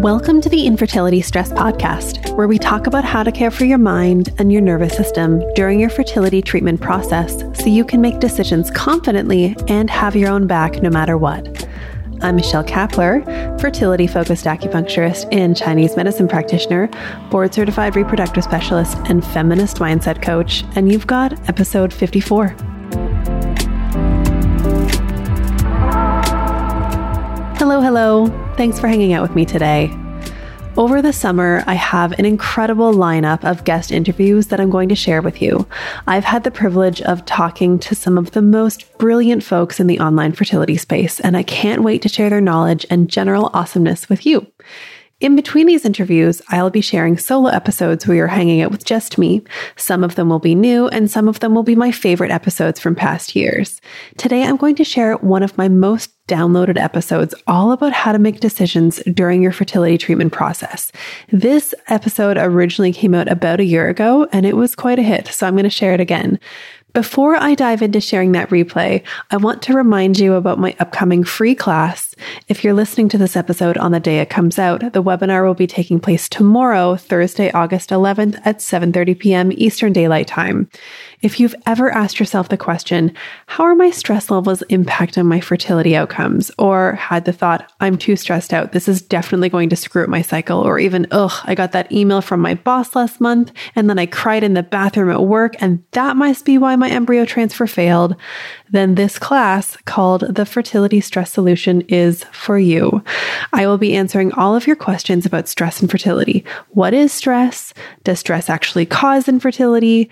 Welcome to the Infertility Stress Podcast, where we talk about how to care for your mind and your nervous system during your fertility treatment process so you can make decisions confidently and have your own back no matter what. I'm Michelle Kapler, fertility focused acupuncturist and Chinese medicine practitioner, board certified reproductive specialist, and feminist mindset coach, and you've got episode 54. Hello, hello. Thanks for hanging out with me today. Over the summer, I have an incredible lineup of guest interviews that I'm going to share with you. I've had the privilege of talking to some of the most brilliant folks in the online fertility space, and I can't wait to share their knowledge and general awesomeness with you. In between these interviews, I'll be sharing solo episodes where you're hanging out with just me. Some of them will be new, and some of them will be my favorite episodes from past years. Today, I'm going to share one of my most downloaded episodes all about how to make decisions during your fertility treatment process. This episode originally came out about a year ago, and it was quite a hit, so I'm going to share it again. Before I dive into sharing that replay, I want to remind you about my upcoming free class. If you're listening to this episode on the day it comes out, the webinar will be taking place tomorrow, Thursday, August 11th at 7:30 p.m. Eastern Daylight Time. If you've ever asked yourself the question, how are my stress levels impacting my fertility outcomes? Or had the thought, I'm too stressed out. This is definitely going to screw up my cycle. Or even, ugh, I got that email from my boss last month and then I cried in the bathroom at work and that must be why my embryo transfer failed. Then this class called the Fertility Stress Solution is for you. I will be answering all of your questions about stress and fertility. What is stress? Does stress actually cause infertility?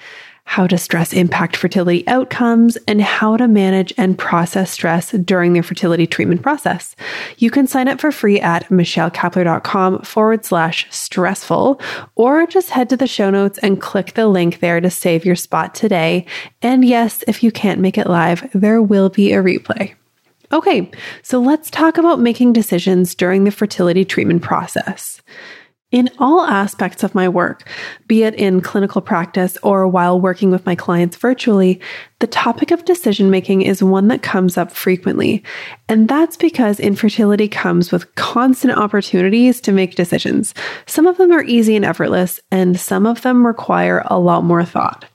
How does stress impact fertility outcomes, and how to manage and process stress during their fertility treatment process. You can sign up for free at michellekapler.com forward slash stressful, or just head to the show notes and click the link there to save your spot today. And yes, if you can't make it live, there will be a replay. Okay, so let's talk about making decisions during the fertility treatment process. In all aspects of my work, be it in clinical practice or while working with my clients virtually, the topic of decision making is one that comes up frequently. And that's because infertility comes with constant opportunities to make decisions. Some of them are easy and effortless, and some of them require a lot more thought.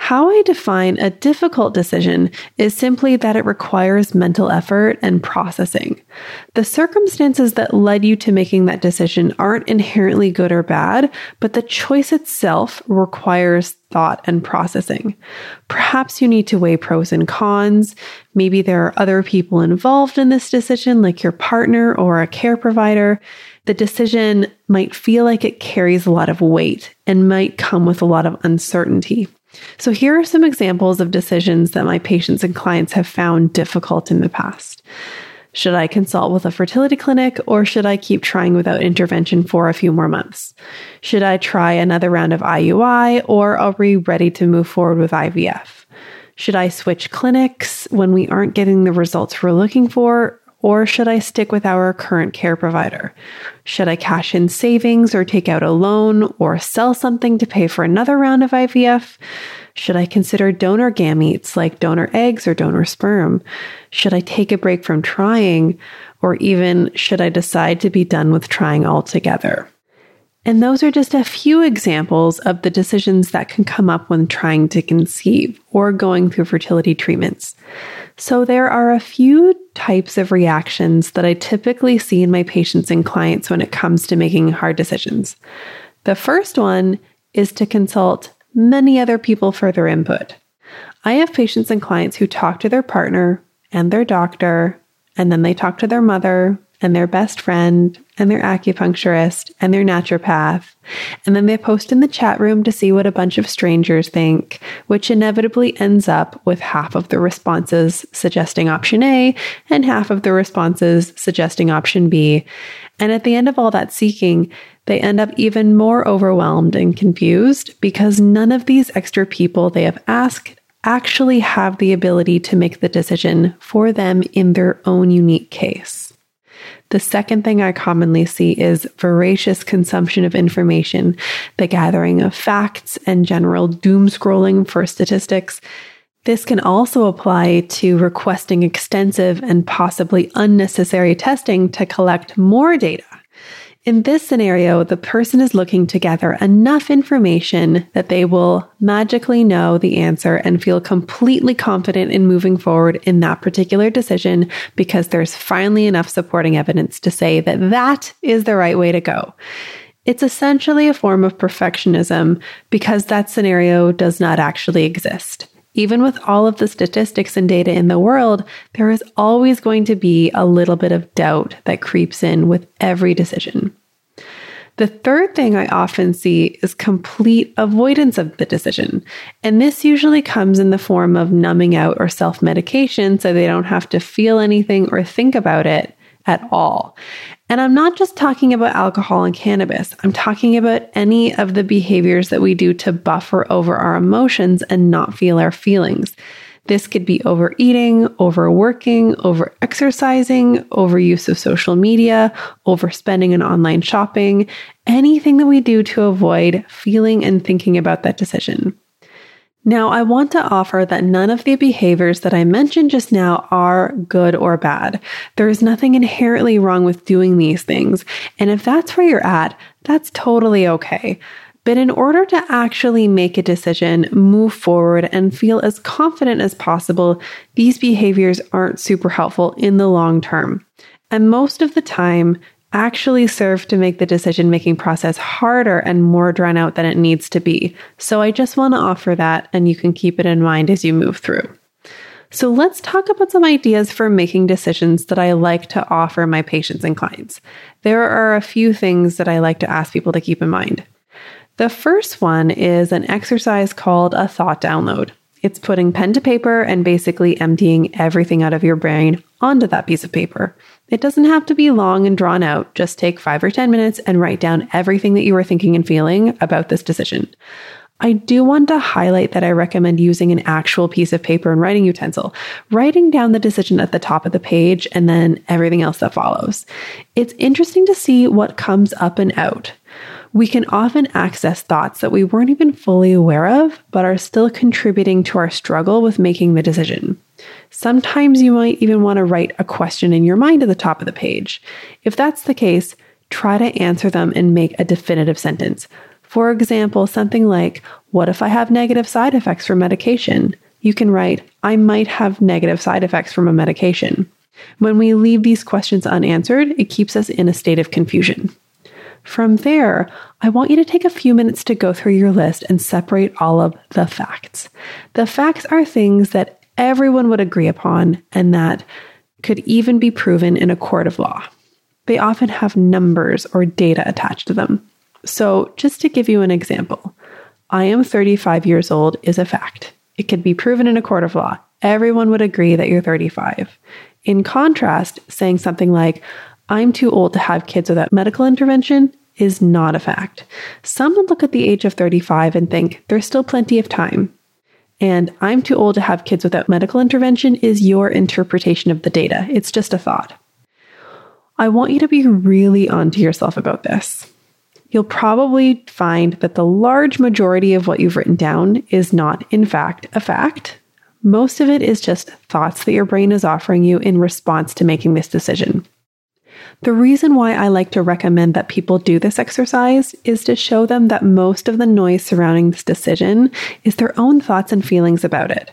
How I define a difficult decision is simply that it requires mental effort and processing. The circumstances that led you to making that decision aren't inherently good or bad, but the choice itself requires thought and processing. Perhaps you need to weigh pros and cons. Maybe there are other people involved in this decision, like your partner or a care provider. The decision might feel like it carries a lot of weight and might come with a lot of uncertainty. So, here are some examples of decisions that my patients and clients have found difficult in the past. Should I consult with a fertility clinic or should I keep trying without intervention for a few more months? Should I try another round of IUI or are we ready to move forward with IVF? Should I switch clinics when we aren't getting the results we're looking for? Or should I stick with our current care provider? Should I cash in savings or take out a loan or sell something to pay for another round of IVF? Should I consider donor gametes like donor eggs or donor sperm? Should I take a break from trying? Or even should I decide to be done with trying altogether? And those are just a few examples of the decisions that can come up when trying to conceive or going through fertility treatments. So, there are a few types of reactions that I typically see in my patients and clients when it comes to making hard decisions. The first one is to consult many other people for their input. I have patients and clients who talk to their partner and their doctor, and then they talk to their mother and their best friend and their acupuncturist and their naturopath. And then they post in the chat room to see what a bunch of strangers think, which inevitably ends up with half of the responses suggesting option A and half of the responses suggesting option B. And at the end of all that seeking, they end up even more overwhelmed and confused because none of these extra people they have asked actually have the ability to make the decision for them in their own unique case. The second thing I commonly see is voracious consumption of information, the gathering of facts and general doom scrolling for statistics. This can also apply to requesting extensive and possibly unnecessary testing to collect more data. In this scenario, the person is looking to gather enough information that they will magically know the answer and feel completely confident in moving forward in that particular decision because there's finally enough supporting evidence to say that that is the right way to go. It's essentially a form of perfectionism because that scenario does not actually exist. Even with all of the statistics and data in the world, there is always going to be a little bit of doubt that creeps in with every decision. The third thing I often see is complete avoidance of the decision. And this usually comes in the form of numbing out or self medication so they don't have to feel anything or think about it at all. And I'm not just talking about alcohol and cannabis. I'm talking about any of the behaviors that we do to buffer over our emotions and not feel our feelings. This could be overeating, overworking, over exercising, overuse of social media, overspending and online shopping, anything that we do to avoid feeling and thinking about that decision. Now, I want to offer that none of the behaviors that I mentioned just now are good or bad. There is nothing inherently wrong with doing these things. And if that's where you're at, that's totally okay. But in order to actually make a decision, move forward, and feel as confident as possible, these behaviors aren't super helpful in the long term. And most of the time, actually serve to make the decision making process harder and more drawn out than it needs to be. So I just want to offer that, and you can keep it in mind as you move through. So let's talk about some ideas for making decisions that I like to offer my patients and clients. There are a few things that I like to ask people to keep in mind. The first one is an exercise called a thought download. It's putting pen to paper and basically emptying everything out of your brain onto that piece of paper. It doesn't have to be long and drawn out. Just take five or 10 minutes and write down everything that you were thinking and feeling about this decision. I do want to highlight that I recommend using an actual piece of paper and writing utensil, writing down the decision at the top of the page and then everything else that follows. It's interesting to see what comes up and out we can often access thoughts that we weren't even fully aware of, but are still contributing to our struggle with making the decision. Sometimes you might even want to write a question in your mind at the top of the page. If that's the case, try to answer them and make a definitive sentence. For example, something like, What if I have negative side effects from medication? You can write, I might have negative side effects from a medication. When we leave these questions unanswered, it keeps us in a state of confusion. From there, I want you to take a few minutes to go through your list and separate all of the facts. The facts are things that everyone would agree upon and that could even be proven in a court of law. They often have numbers or data attached to them. So, just to give you an example, I am 35 years old is a fact. It could be proven in a court of law. Everyone would agree that you're 35. In contrast, saying something like, I'm too old to have kids without medical intervention is not a fact. Some look at the age of 35 and think there's still plenty of time. And I'm too old to have kids without medical intervention is your interpretation of the data. It's just a thought. I want you to be really onto yourself about this. You'll probably find that the large majority of what you've written down is not, in fact, a fact. Most of it is just thoughts that your brain is offering you in response to making this decision. The reason why I like to recommend that people do this exercise is to show them that most of the noise surrounding this decision is their own thoughts and feelings about it.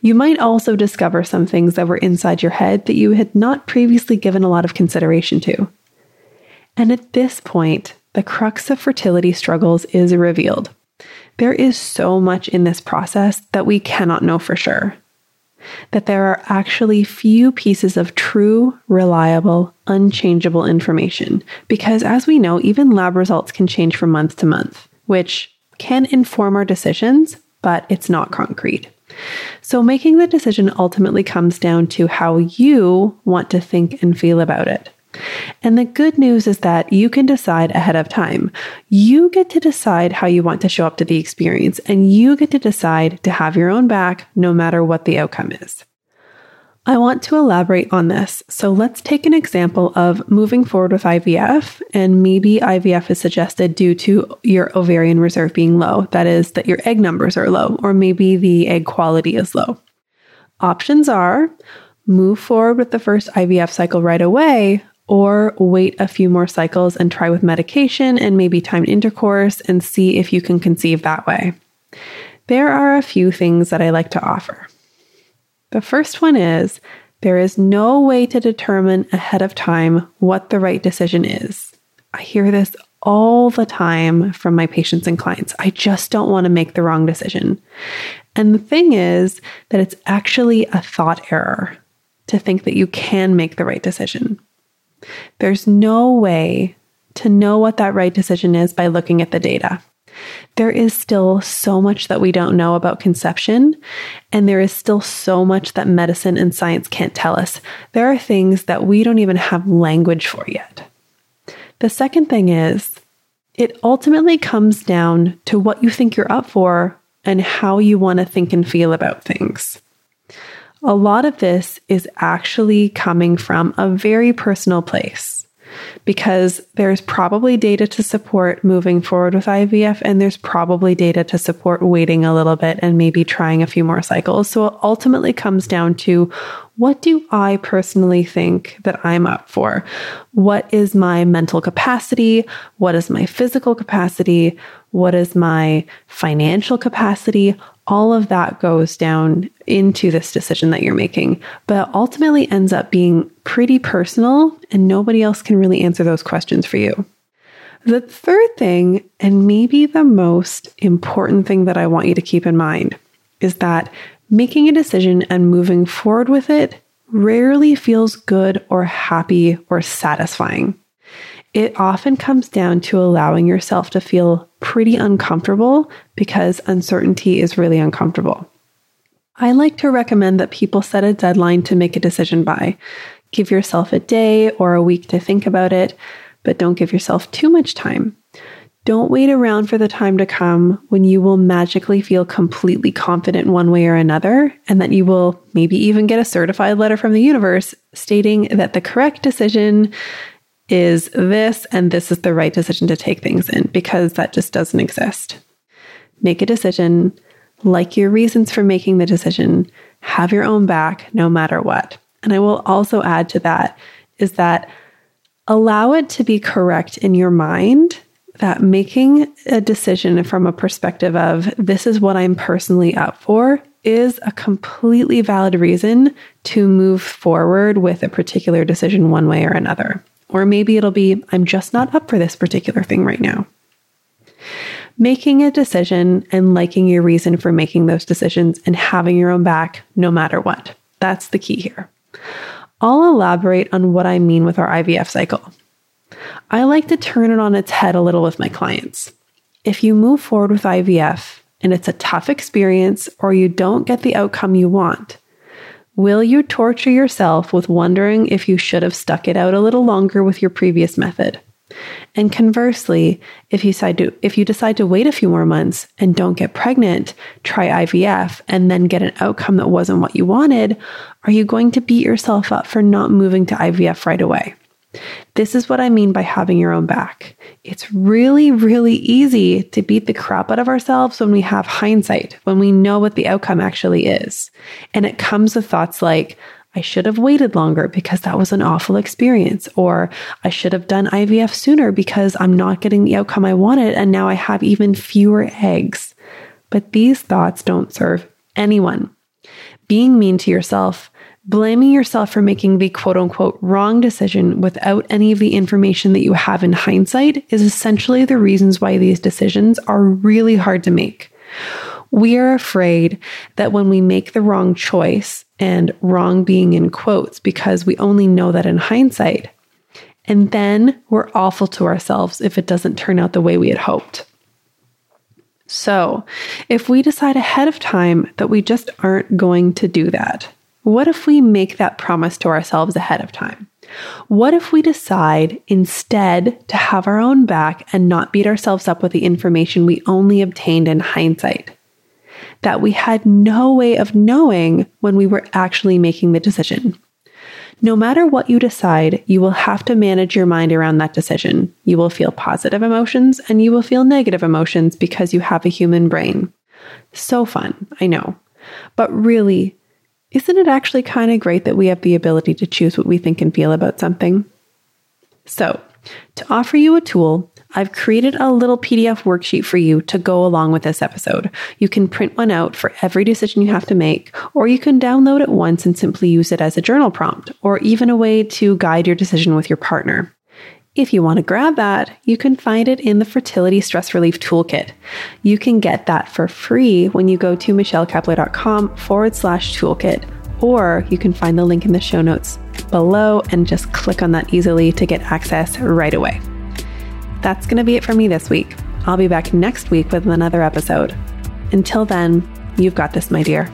You might also discover some things that were inside your head that you had not previously given a lot of consideration to. And at this point, the crux of fertility struggles is revealed. There is so much in this process that we cannot know for sure that there are actually few pieces of true, reliable, unchangeable information. Because as we know, even lab results can change from month to month, which can inform our decisions, but it's not concrete. So making the decision ultimately comes down to how you want to think and feel about it. And the good news is that you can decide ahead of time. You get to decide how you want to show up to the experience, and you get to decide to have your own back no matter what the outcome is. I want to elaborate on this. So let's take an example of moving forward with IVF, and maybe IVF is suggested due to your ovarian reserve being low. That is, that your egg numbers are low, or maybe the egg quality is low. Options are move forward with the first IVF cycle right away, or wait a few more cycles and try with medication and maybe timed intercourse and see if you can conceive that way. There are a few things that I like to offer. The first one is there is no way to determine ahead of time what the right decision is. I hear this all the time from my patients and clients. I just don't want to make the wrong decision. And the thing is that it's actually a thought error to think that you can make the right decision. There's no way to know what that right decision is by looking at the data. There is still so much that we don't know about conception, and there is still so much that medicine and science can't tell us. There are things that we don't even have language for yet. The second thing is, it ultimately comes down to what you think you're up for and how you want to think and feel about things. A lot of this is actually coming from a very personal place because there's probably data to support moving forward with IVF, and there's probably data to support waiting a little bit and maybe trying a few more cycles. So it ultimately comes down to what do I personally think that I'm up for? What is my mental capacity? What is my physical capacity? What is my financial capacity? All of that goes down into this decision that you're making, but ultimately ends up being pretty personal, and nobody else can really answer those questions for you. The third thing, and maybe the most important thing that I want you to keep in mind, is that making a decision and moving forward with it rarely feels good or happy or satisfying. It often comes down to allowing yourself to feel pretty uncomfortable because uncertainty is really uncomfortable. I like to recommend that people set a deadline to make a decision by. Give yourself a day or a week to think about it, but don't give yourself too much time. Don't wait around for the time to come when you will magically feel completely confident one way or another, and that you will maybe even get a certified letter from the universe stating that the correct decision is this and this is the right decision to take things in, because that just doesn't exist. Make a decision, like your reasons for making the decision, have your own back no matter what. And I will also add to that is that allow it to be correct in your mind that making a decision from a perspective of this is what I'm personally up for is a completely valid reason to move forward with a particular decision one way or another. Or maybe it'll be, I'm just not up for this particular thing right now. Making a decision and liking your reason for making those decisions and having your own back no matter what. That's the key here. I'll elaborate on what I mean with our IVF cycle. I like to turn it on its head a little with my clients. If you move forward with IVF and it's a tough experience or you don't get the outcome you want, will you torture yourself with wondering if you should have stuck it out a little longer with your previous method? And conversely, if you decide to if you decide to wait a few more months and don't get pregnant, try IVF and then get an outcome that wasn't what you wanted, are you going to beat yourself up for not moving to IVF right away? This is what I mean by having your own back. It's really, really easy to beat the crap out of ourselves when we have hindsight, when we know what the outcome actually is. And it comes with thoughts like, I should have waited longer because that was an awful experience. Or I should have done IVF sooner because I'm not getting the outcome I wanted and now I have even fewer eggs. But these thoughts don't serve anyone. Being mean to yourself Blaming yourself for making the quote unquote wrong decision without any of the information that you have in hindsight is essentially the reasons why these decisions are really hard to make. We are afraid that when we make the wrong choice, and wrong being in quotes because we only know that in hindsight, and then we're awful to ourselves if it doesn't turn out the way we had hoped. So, if we decide ahead of time that we just aren't going to do that, what if we make that promise to ourselves ahead of time? What if we decide instead to have our own back and not beat ourselves up with the information we only obtained in hindsight? That we had no way of knowing when we were actually making the decision. No matter what you decide, you will have to manage your mind around that decision. You will feel positive emotions and you will feel negative emotions because you have a human brain. So fun, I know. But really, isn't it actually kind of great that we have the ability to choose what we think and feel about something? So, to offer you a tool, I've created a little PDF worksheet for you to go along with this episode. You can print one out for every decision you have to make, or you can download it once and simply use it as a journal prompt, or even a way to guide your decision with your partner. If you want to grab that, you can find it in the Fertility Stress Relief Toolkit. You can get that for free when you go to michellekepler.com forward slash toolkit, or you can find the link in the show notes below and just click on that easily to get access right away. That's going to be it for me this week. I'll be back next week with another episode. Until then, you've got this, my dear.